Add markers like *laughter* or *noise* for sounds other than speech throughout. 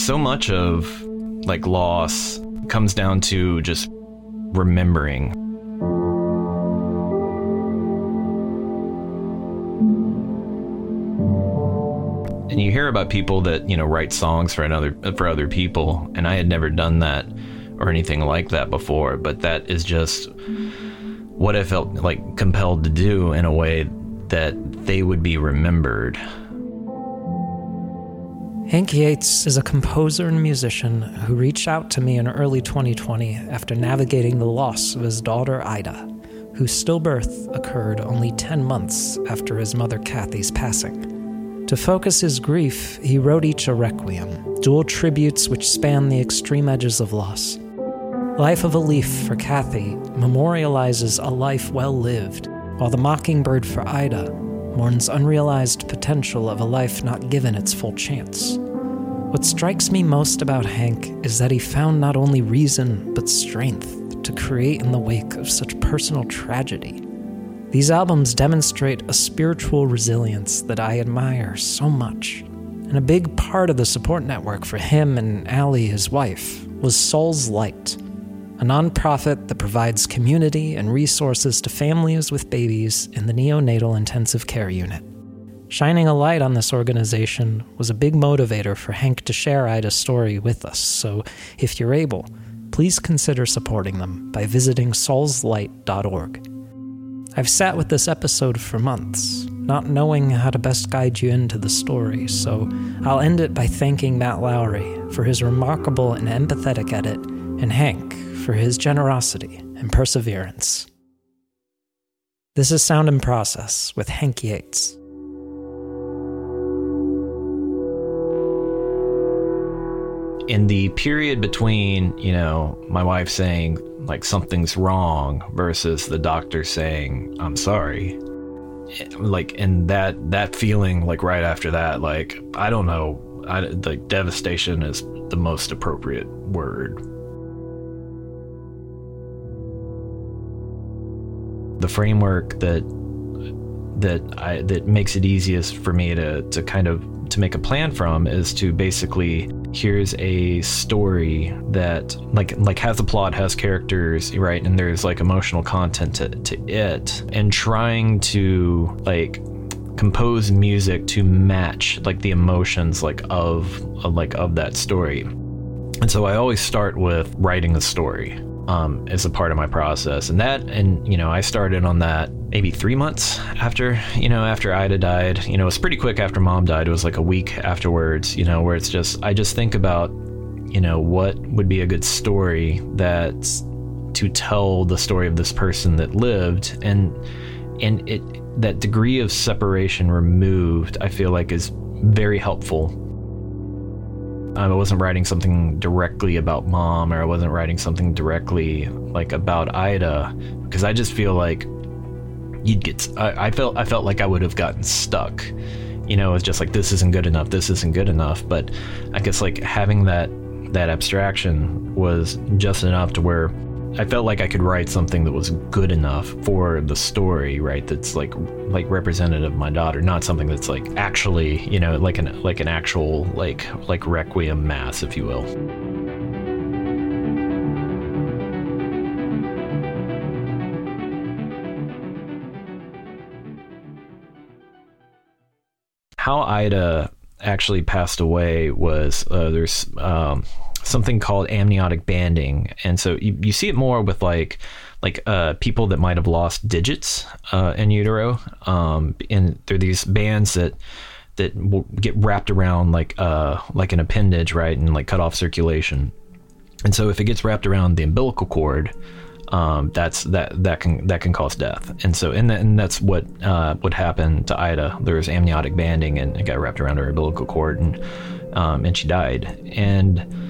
so much of like loss comes down to just remembering. And you hear about people that, you know, write songs for another for other people, and I had never done that or anything like that before, but that is just what I felt like compelled to do in a way that they would be remembered. Hank Yates is a composer and musician who reached out to me in early 2020 after navigating the loss of his daughter Ida, whose stillbirth occurred only 10 months after his mother Kathy's passing. To focus his grief, he wrote each a requiem, dual tributes which span the extreme edges of loss. Life of a Leaf for Kathy memorializes a life well lived, while The Mockingbird for Ida mourns unrealized potential of a life not given its full chance. What strikes me most about Hank is that he found not only reason, but strength to create in the wake of such personal tragedy. These albums demonstrate a spiritual resilience that I admire so much. And a big part of the support network for him and Allie, his wife, was Soul's Light, a nonprofit that provides community and resources to families with babies in the neonatal intensive care unit. Shining a light on this organization was a big motivator for Hank to share Ida's story with us, so if you're able, please consider supporting them by visiting soulslight.org. I've sat with this episode for months, not knowing how to best guide you into the story, so I'll end it by thanking Matt Lowry for his remarkable and empathetic edit, and Hank for his generosity and perseverance. This is Sound in Process with Hank Yates. In the period between, you know, my wife saying like something's wrong versus the doctor saying I'm sorry, like and that that feeling like right after that, like I don't know, I, like devastation is the most appropriate word the framework that that I that makes it easiest for me to to kind of to make a plan from is to basically here's a story that like like has a plot has characters right? And there's like emotional content to, to it and trying to like compose music to match like the emotions like of, like of that story. And so i always start with writing the story um, as a part of my process. And that, and you know, I started on that maybe three months after, you know, after Ida died. You know, it was pretty quick after mom died. It was like a week afterwards, you know, where it's just, I just think about, you know, what would be a good story that's to tell the story of this person that lived and, and it, that degree of separation removed, I feel like is very helpful I wasn't writing something directly about mom, or I wasn't writing something directly like about Ida, because I just feel like you'd get. I, I felt I felt like I would have gotten stuck. You know, it's just like this isn't good enough. This isn't good enough. But I guess like having that that abstraction was just enough to where I felt like I could write something that was good enough for the story, right? That's like like representative of my daughter, not something that's like actually, you know, like an like an actual like like requiem mass, if you will. How Ida actually passed away was uh, there's um, something called amniotic banding, and so you, you see it more with like like uh, people that might have lost digits uh, in utero, um, and there are these bands that that will get wrapped around like uh like an appendage, right, and like cut off circulation. And so if it gets wrapped around the umbilical cord, um, that's that that can that can cause death. And so and, that, and that's what uh, what happened to Ida. There was amniotic banding, and it got wrapped around her umbilical cord, and um, and she died. And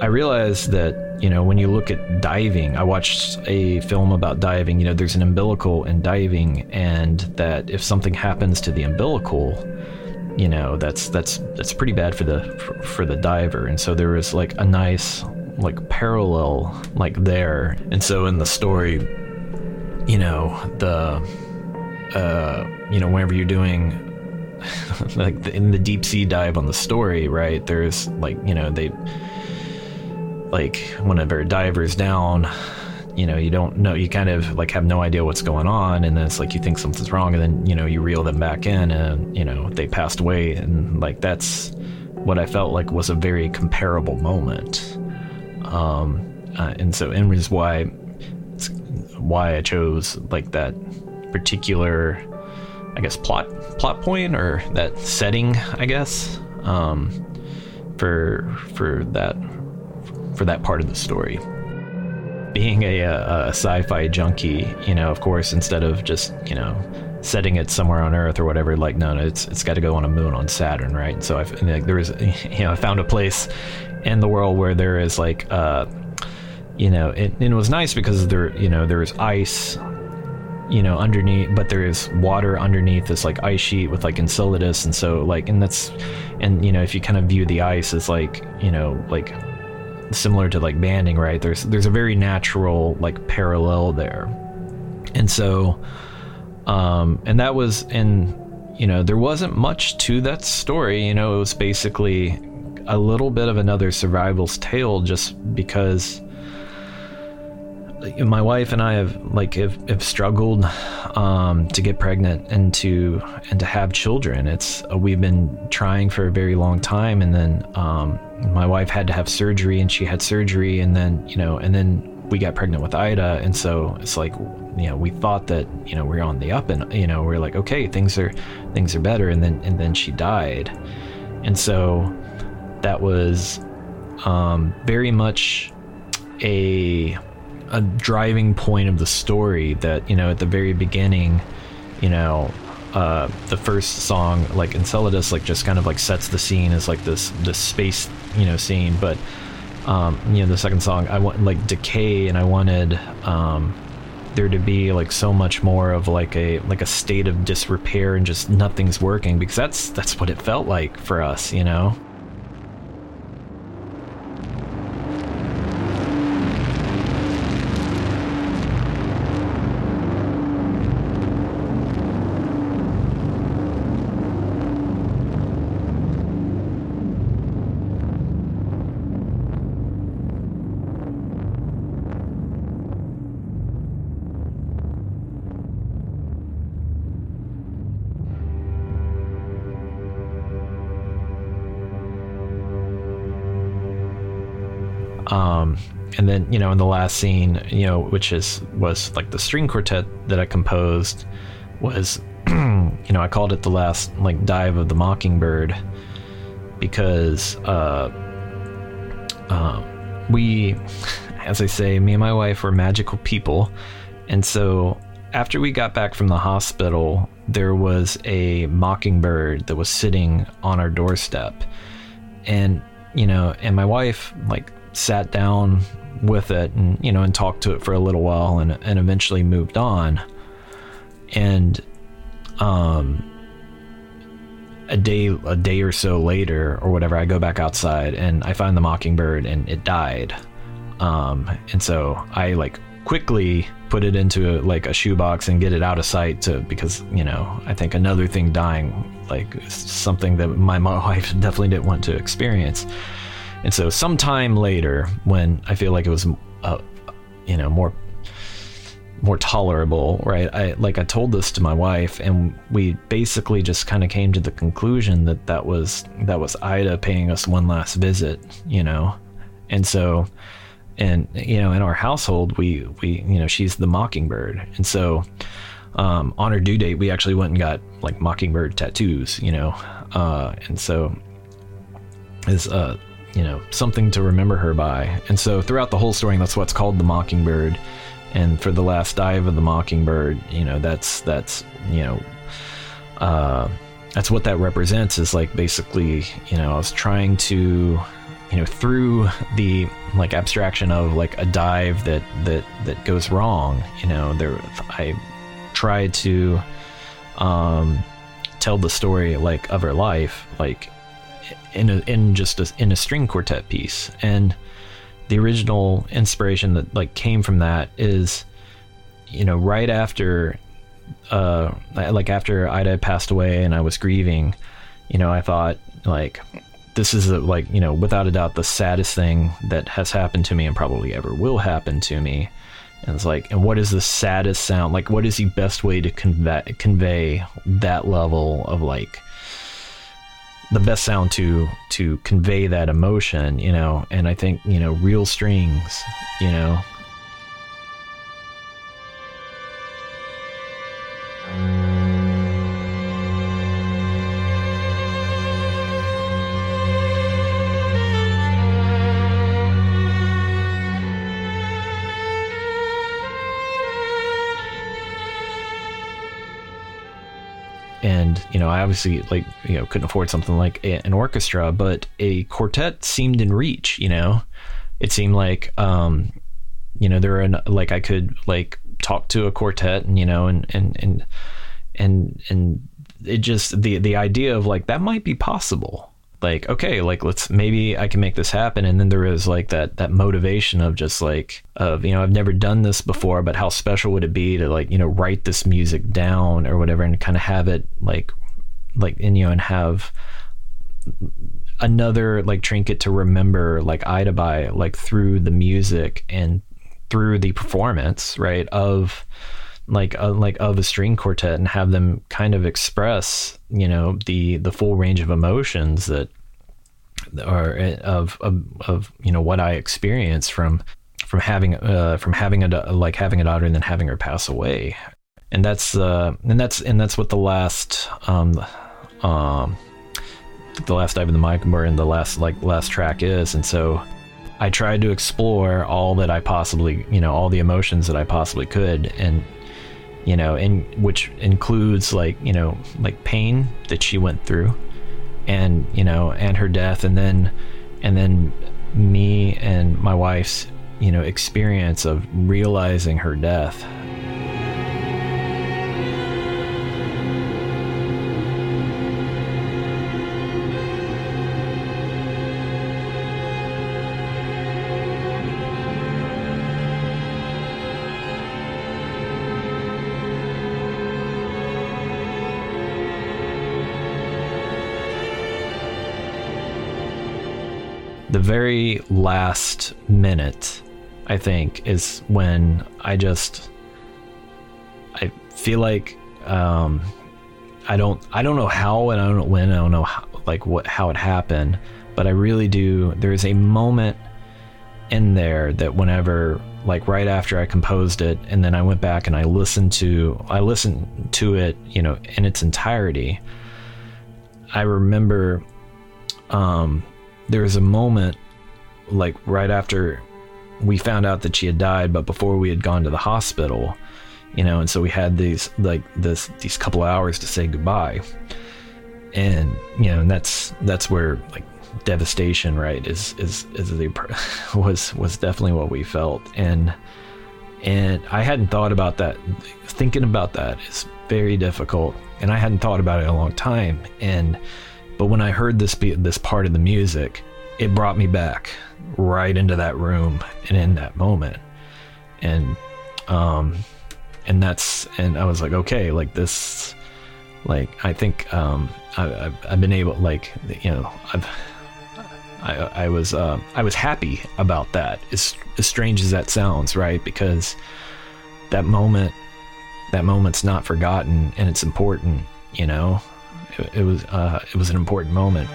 I realized that, you know, when you look at diving, I watched a film about diving, you know, there's an umbilical in diving, and that if something happens to the umbilical, you know, that's that's that's pretty bad for the for, for the diver. And so there was like a nice like parallel like there. And so in the story, you know, the uh, you know, whenever you're doing *laughs* like in the deep sea dive on the story, right? There's like you know they like whenever a diver's down, you know you don't know you kind of like have no idea what's going on, and then it's like you think something's wrong, and then you know you reel them back in, and you know they passed away, and like that's what I felt like was a very comparable moment. Um, uh, and so and was why why I chose like that particular I guess plot plot point or that setting I guess um, for for that for that part of the story. Being a, a, a sci-fi junkie, you know, of course, instead of just you know setting it somewhere on Earth or whatever, like no, no, it's it's got to go on a moon on Saturn, right? So I like, there was, *laughs* you know, I found a place in the world where there is like, uh, you know, it, it was nice because there, you know, there was ice, you know, underneath, but there is water underneath this like ice sheet with like Enceladus, and so like, and that's, and you know, if you kind of view the ice as like, you know, like similar to like banding, right? There's there's a very natural like parallel there, and so, um, and that was in. You know, there wasn't much to that story. You know, it was basically a little bit of another survival's tale just because my wife and I have like have, have struggled um, to get pregnant and to and to have children. It's uh, we've been trying for a very long time, and then um, my wife had to have surgery, and she had surgery, and then you know, and then we got pregnant with Ida, and so it's like you know we thought that you know we're on the up, and you know we're like okay things are things are better, and then and then she died, and so that was um, very much a a driving point of the story that you know at the very beginning you know uh, the first song like Enceladus like just kind of like sets the scene as like this this space you know scene. But um, you know the second song I want like decay and I wanted um, there to be like so much more of like a like a state of disrepair and just nothing's working because that's that's what it felt like for us you know you know in the last scene, you know, which is was like the string quartet that I composed, was *clears throat* you know I called it the last like dive of the mockingbird because uh, uh, we, *laughs* as I say, me and my wife were magical people, and so after we got back from the hospital, there was a mockingbird that was sitting on our doorstep, and you know, and my wife like sat down with it and you know and talked to it for a little while and and eventually moved on. And um a day a day or so later or whatever I go back outside and I find the mockingbird and it died. Um and so I like quickly put it into a, like a shoebox and get it out of sight to because you know I think another thing dying like something that my *laughs* wife definitely didn't want to experience and so, sometime later, when I feel like it was, uh, you know, more more tolerable, right? I like I told this to my wife, and we basically just kind of came to the conclusion that that was that was Ida paying us one last visit, you know, and so, and you know, in our household, we we you know she's the mockingbird, and so. Um, on her due date, we actually went and got like mockingbird tattoos, you know, uh, and so is uh, you know, something to remember her by. And so throughout the whole story, that's what's called the Mockingbird. And for the last dive of the Mockingbird, you know, that's that's you know, uh, that's what that represents. Is like basically, you know, I was trying to, you know, through the like abstraction of like a dive that that that goes wrong. You know, there I tried to um, tell the story like of her life, like in a, in just a, in a string quartet piece and the original inspiration that like came from that is you know right after uh, like after Ida passed away and I was grieving, you know, I thought like this is a, like you know without a doubt the saddest thing that has happened to me and probably ever will happen to me. And it's like, and what is the saddest sound? Like, what is the best way to convey convey that level of like the best sound to to convey that emotion, you know? And I think you know, real strings, you know, and you know i obviously like you know couldn't afford something like an orchestra but a quartet seemed in reach you know? It seemed like um you know there were an, like i could like talk to a quartet and you know and and and and and it just the the idea of like that might be possible like okay like let's maybe i can make this happen. And then there is like that that motivation of just like of you know i've never done this before but how special would it be to like you know write this music down or whatever and kind of have it like like and you know and have another like trinket to remember like ida by like through the music and through the performance right of like uh, like of a string quartet and have them kind of express you know the the full range of emotions that are of of, of you know what I experience from from having uh, from having a like having a daughter and then having her pass away. And that's uh and that's and that's what the last um um the last dive in the mic and the last like last track is. And so I tried to explore all that I possibly, you know, all the emotions that I possibly could, and you know, and which includes like, you know, like pain that she went through and, you know, and her death. And then and then me and my wife's, you know, experience of realizing her death the very last minute, I think, is when I just I feel like um, I don't I don't know how and I don't know when I don't know how, like what how it happened, but I really do. There's a moment in there that whenever like right after I composed it and then I went back and I listened to I listened to it, you know, in its entirety. I remember um there was a moment like right after we found out that she had died but before we had gone to the hospital you know and so we had these like this these couple hours to say goodbye. And you know and that's that's where like devastation right is is is the *laughs* was was definitely what we felt. And and I hadn't thought about that. Thinking about that is very difficult and I hadn't thought about it in a long time. And but when I heard this be, this part of the music, it brought me back right into that room and in that moment. And um and that's and I was like, okay, like this like I think um I have I've been able like you know, I've I, I was uh, I was happy about that. As as strange as that sounds, right? Because that moment, that moment's not forgotten, and it's important. You know, it, was uh, it was an important moment.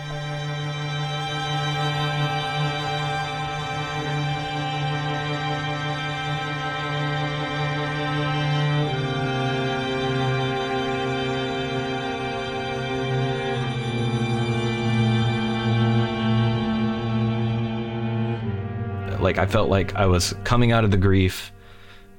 like I felt like I was coming out of the grief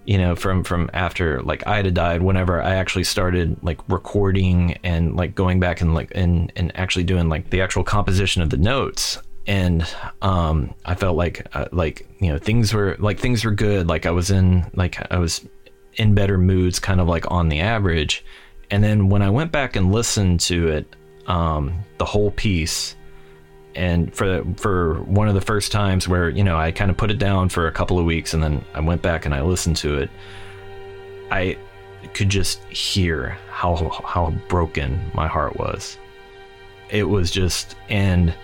you know from from after like ida died whenever i actually started like recording and like going back and like and and actually doing like the actual composition of the notes. And um i felt like uh, like you know things were like things were good. Like i was in like i was in better moods kind of like on the average. And then when i went back and listened to it um the whole piece and for for one of the first times where you know I kind of put it down for a couple of weeks and then I went back and I listened to it I could just hear how how broken my heart was. It was just and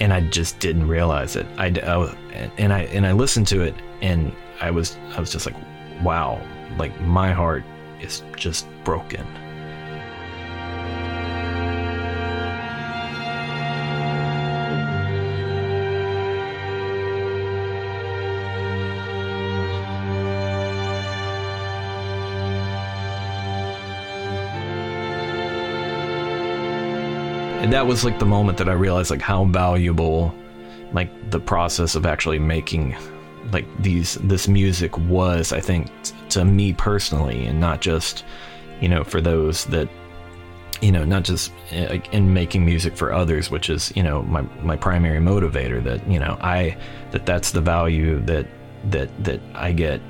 and I just didn't realize it. I, I and I and I listened to it and I was I was just like, wow, like my heart is just broken. That was like the moment that I realized like how valuable like the process of actually making like these this music was I think t- to me personally and not just you know for those that you know not just uh, in making music for others which is you know my my primary motivator that you know I that that's the value that that that I get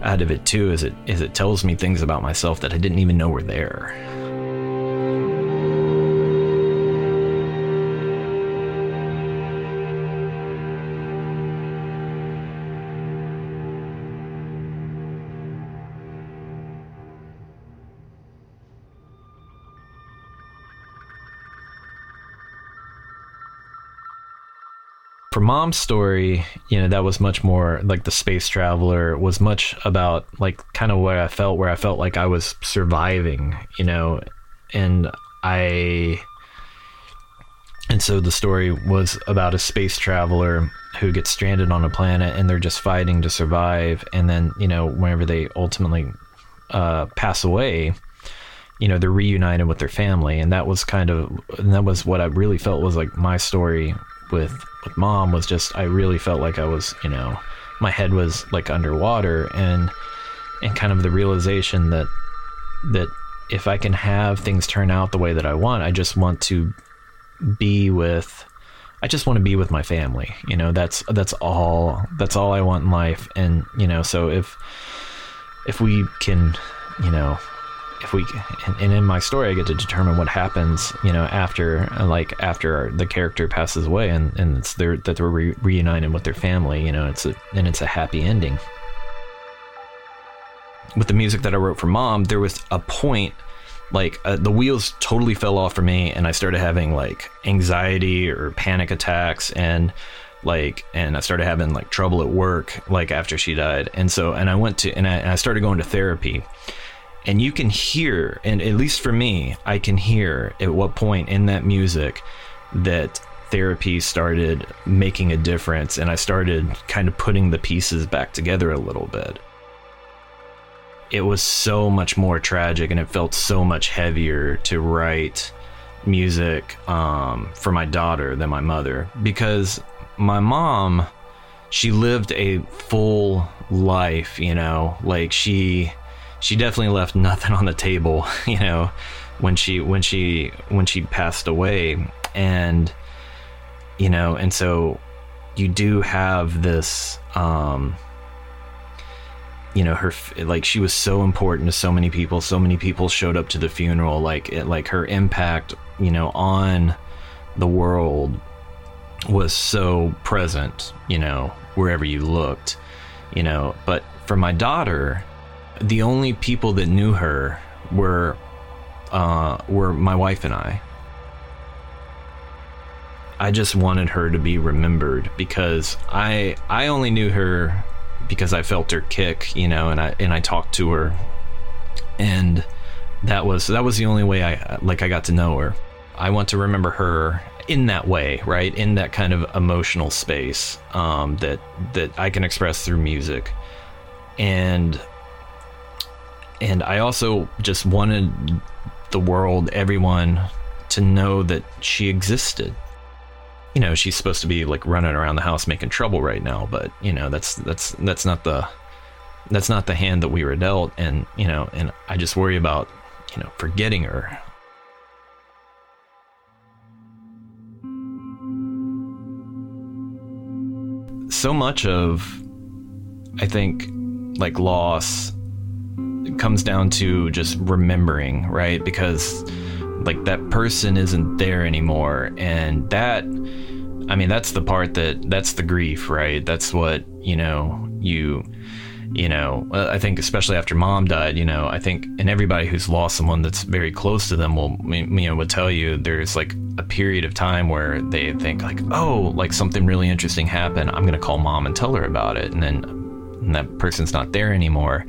out of it too is it is it tells me things about myself that I didn't even know were there. Mom's story, you know, that was much more like the space traveler was much about like kind of where I felt where I felt like I was surviving, you know, and I and so the story was about a space traveler who gets stranded on a planet and they're just fighting to survive. And then, you know, whenever they ultimately uh, pass away, you know, they're reunited with their family. And that was kind of and that was what I really felt was like my story with with mom was just I really felt like I was, you know, my head was like underwater and and kind of the realization that that if I can have things turn out the way that I want, I just want to be with I just want to be with my family. You know, that's that's all that's all I want in life and, you know, so if if we can, you know, if we and in my story i get to determine what happens you know after like after the character passes away and and it's their that they're re- reunited with their family you know it's a and it's a happy ending. With the music that i wrote for mom there was a point like uh, the wheels totally fell off for me and i started having like anxiety or panic attacks and like and i started having like trouble at work like after she died. And so and i went to and I, and I started going to therapy and you can hear and at least for me i can hear at what point in that music that therapy started making a difference and i started kind of putting the pieces back together a little bit. It was so much more tragic and it felt so much heavier to write music um, for my daughter than my mother because my mom she lived a full life you know like she she definitely left nothing on the table, *laughs* you know, when she when she when she passed away. And you know, and so you do have this um you know her like she was so important to so many people. So many people showed up to the funeral like it, like her impact you know on the world was so present you know wherever you looked you know. But for my daughter the only people that knew her were uh, were my wife and I. I just wanted her to be remembered because I I only knew her because I felt her kick, you know, and I and I talked to her, and that was that was the only way I like I got to know her. I want to remember her in that way, right? In that kind of emotional space um, that that I can express through music, and and I also just wanted the world, everyone, to know that she existed. You know, she's supposed to be like running around the house making trouble right now, but you know, that's that's that's not the that's not the hand that we were dealt and you know, and I just worry about, you know, forgetting her. So much of I think like loss it comes down to just remembering, right? Because like that person isn't there anymore and that I mean that's the part that that's the grief, right? That's what, you know, you you know, uh, I think especially after mom died, you know, I think, and everybody who's lost someone that's very close to them will, you know, would tell you there's like a period of time where they think like, oh, like something really interesting happened. I'm going to call mom and tell her about it. And then and that person's not there anymore.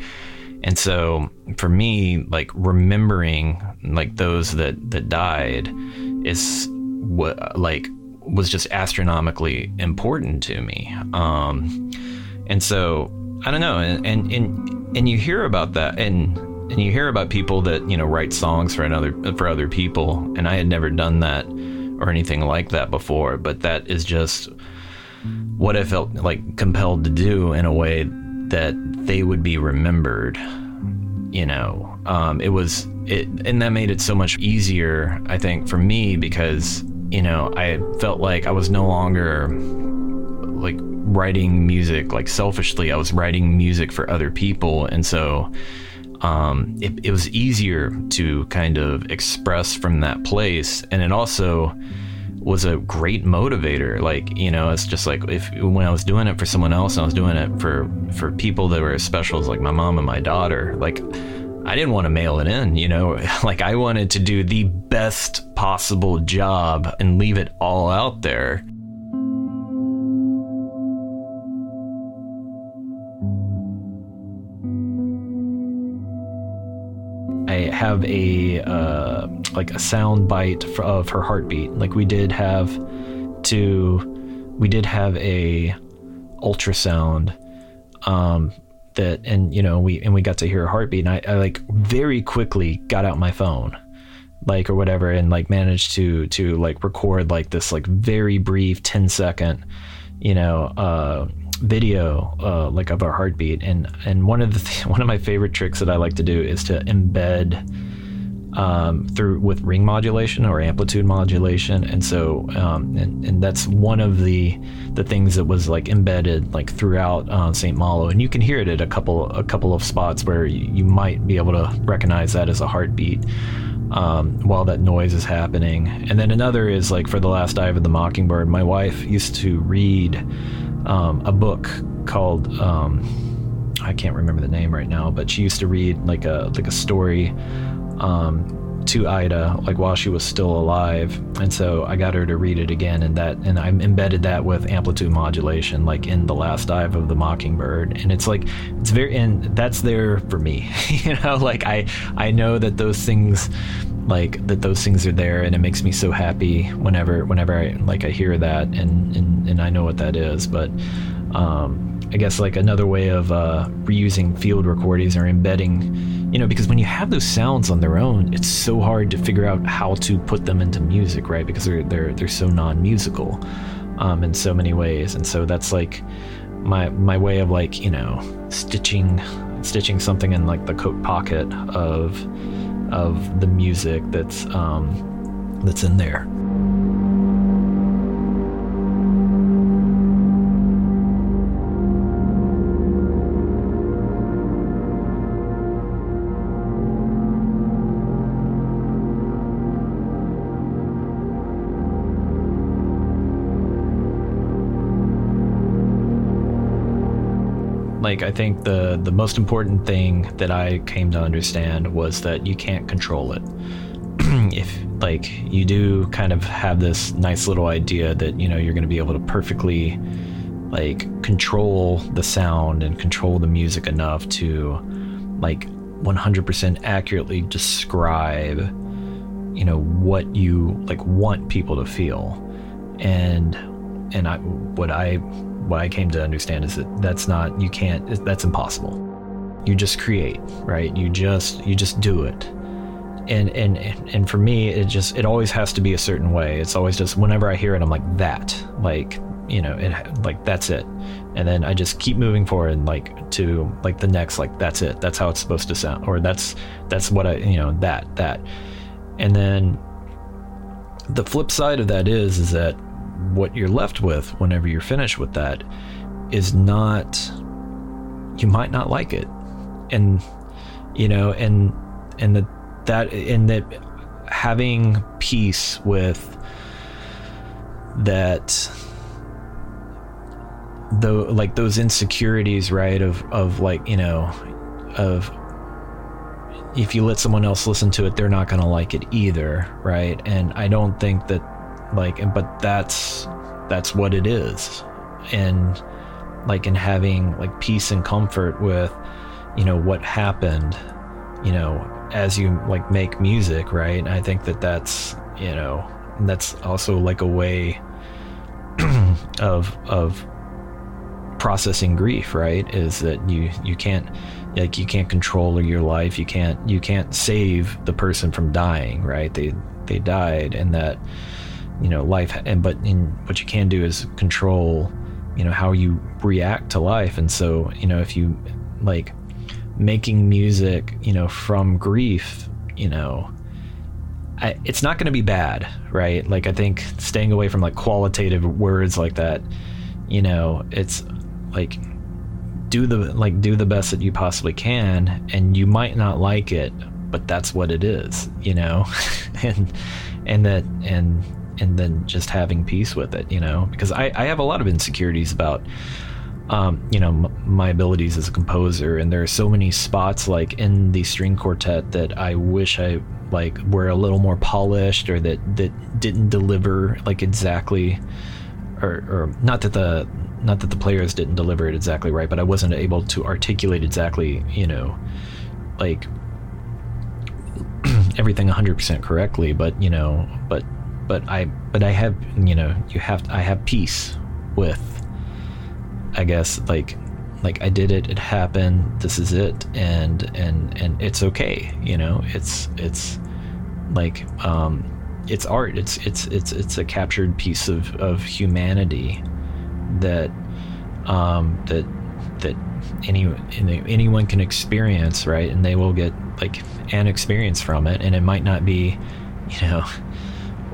And so for me, like remembering like those that, that died is what like was just astronomically important to me. Um, and so I don't know, and, and and and you hear about that, and and you hear about people that you know write songs for another for other people, and I had never done that or anything like that before, but that is just what I felt like compelled to do in a way that they would be remembered. You know, um, it was it, and that made it so much easier, I think, for me because you know I felt like I was no longer like writing music like selfishly i was writing music for other people and so um, it, it, was easier to kind of express from that place and it also was a great motivator like you know it's just like if when i was doing it for someone else i was doing it for for people that were as special as like my mom and my daughter like I didn't want to mail it in, you know, *laughs* like I wanted to do the best possible job and leave it all out there. Have a uh, like a sound bite of her heartbeat. Like we did have to, we did have a ultrasound um, that, and you know, we and we got to hear a heartbeat. And I, I like very quickly got out my phone, like or whatever, and like managed to to like record like this like very brief 10 second, you know, uh, video uh, like of our heartbeat. And and one of the th- *laughs* one of my favorite tricks that I like to do is to embed um, through with ring modulation or amplitude modulation. And so um, and, and that's one of the the things that was like embedded like throughout uh, St. Malo. And you can hear it at a couple a couple of spots where you, you might be able to recognize that as a heartbeat um, while that noise is happening. And then another is like for the last dive of the mockingbird my wife used to read um, a book called um, I can't remember the name right now, but she used to read like a like a story um, to Ida like while she was still alive, and so I got her to read it again, and that and I embedded that with amplitude modulation like in the last dive of the Mockingbird, and it's like it's very and that's there for me, *laughs* you know, like I I know that those things like that those things are there and it makes me so happy whenever whenever I like I hear that and and, and I know what that is. But um, I guess like another way of uh, reusing field recordings or embedding you know because when you have those sounds on their own it's so hard to figure out how to put them into music right because they're they're they're so non-musical um, in so many ways and so that's like my my way of like you know stitching stitching something in like the coat pocket of of the music that's um, that's in there. Like I think the the most important thing that I came to understand was that you can't control it. *clears throat* if like you do kind of have this nice little idea that you know you're going to be able to perfectly like control the sound and control the music enough to like 100% accurately describe you know what you like want people to feel and and I what I what I came to understand is that that's not you can't that's impossible. You just create, right? You just you just do it. And and and for me it just it always has to be a certain way. It's always just whenever I hear it I'm like that. Like, you know, it like that's it. And then I just keep moving forward and like to like the next like that's it. That's how it's supposed to sound or that's that's what I, you know, that that. And then the flip side of that is is that what you're left with whenever you're finished with that is not you might not like it. And you know and and that that and that having peace with that though like those insecurities right of of like you know of if you let someone else listen to it they're not going to like it either right? And i don't think that like but that's that's what it is. And like in having like peace and comfort with you know what happened you know as you like make music right? And i think that that's you know that's also like a way *clears throat* of of processing grief right? Is that you you can't like you can't control your life. You can't you can't save the person from dying right? They they died and that you know life and but in what you can do is control you know how you react to life. And so you know if you like making music you know from grief you know I, it's not going to be bad right? Like i think staying away from like qualitative words like that you know it's like do the like do the best that you possibly can and you might not like it but that's what it is you know? *laughs* And and that and and then just having peace with it you know? Because i i have a lot of insecurities about um, you know m- my abilities as a composer and there are so many spots like in the string quartet that i wish i like were a little more polished or that that didn't deliver like exactly or, or not that the not that the players didn't deliver it exactly right, but I wasn't able to articulate exactly, you know, like *clears throat* everything 100% correctly, but you know, but but I but I have, you know, you have I have peace with I guess like like I did it, it happened, this is it and and and it's okay, you know. It's it's like um it's art. It's it's it's it's a captured piece of of humanity that um, that that any anyone can experience, right? And they will get like an experience from it, and it might not be, you know,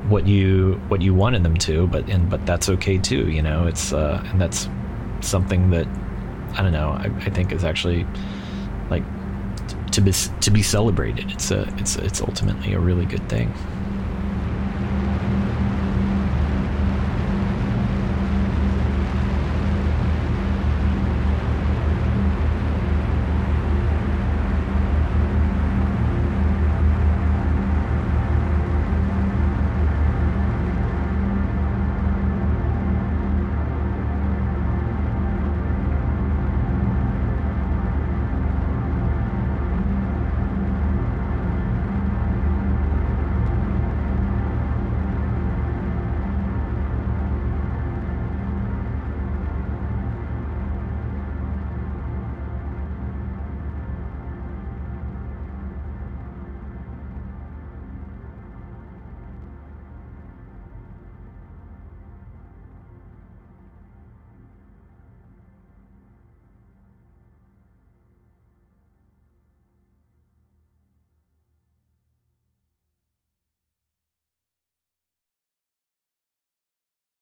what you what you wanted them to, but and but that's okay too, you know. It's uh, and that's something that I don't know. I, I think is actually like to be to be celebrated. It's a it's it's ultimately a really good thing.